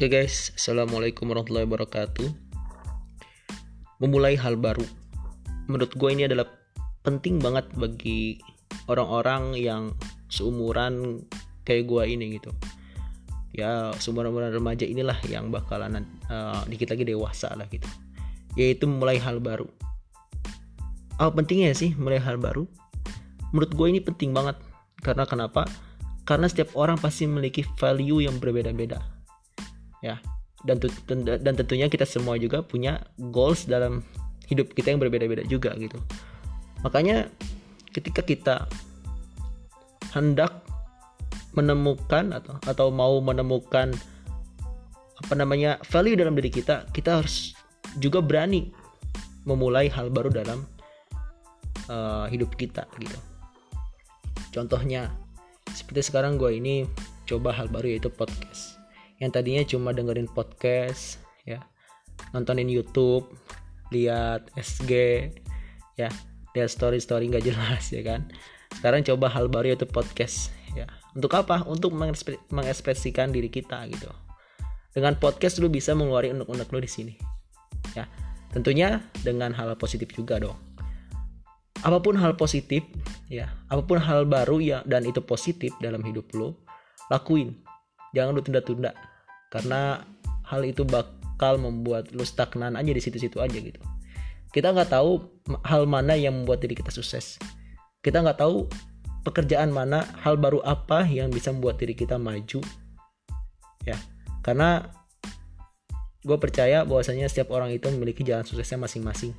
Oke guys, assalamualaikum warahmatullahi wabarakatuh. Memulai hal baru, menurut gue ini adalah penting banget bagi orang-orang yang seumuran kayak gue ini gitu. Ya seumuran remaja inilah yang bakalan uh, dikit lagi dewasa lah gitu. Yaitu memulai hal baru. Apa pentingnya sih mulai hal baru? Menurut gue ini penting banget karena kenapa? Karena setiap orang pasti memiliki value yang berbeda-beda ya. Dan dan tentunya kita semua juga punya goals dalam hidup kita yang berbeda-beda juga gitu. Makanya ketika kita hendak menemukan atau atau mau menemukan apa namanya value dalam diri kita kita harus juga berani memulai hal baru dalam uh, hidup kita gitu. Contohnya seperti sekarang gue ini coba hal baru yaitu podcast yang tadinya cuma dengerin podcast ya. Nontonin YouTube lihat SG ya. Lihat story story nggak jelas ya kan. Sekarang coba hal baru yaitu podcast ya. Untuk apa? Untuk mengekspresikan diri kita gitu. Dengan podcast lu bisa mengeluarkan unek-unek lu di sini ya. Tentunya dengan hal positif juga dong. Apa pun hal positif ya. Apa pun hal baru ya dan itu positif dalam hidup lu lakuin jangan lu tunda-tunda. Karena hal itu bakal membuat lu stagnan aja di situ-situ aja gitu. Kita nggak tahu hal mana yang membuat diri kita sukses. Kita nggak tahu pekerjaan mana hal baru apa yang bisa membuat diri kita maju. Ya karena gue percaya bahwasanya setiap orang itu memiliki jalan suksesnya masing-masing.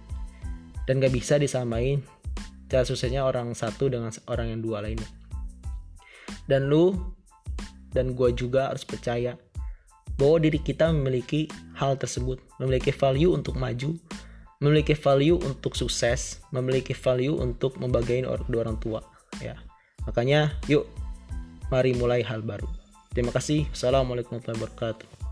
Dan gak bisa disamain cara suksesnya orang satu dengan orang yang dua lainnya. Dan lu dan gue juga harus percaya bahwa diri kita memiliki hal tersebut, memiliki value untuk maju, memiliki value untuk sukses, memiliki value untuk membagain orang kedua orang tua, ya. Makanya, yuk mari mulai hal baru. Terima kasih. Assalamualaikum warahmatullahi wabarakatuh.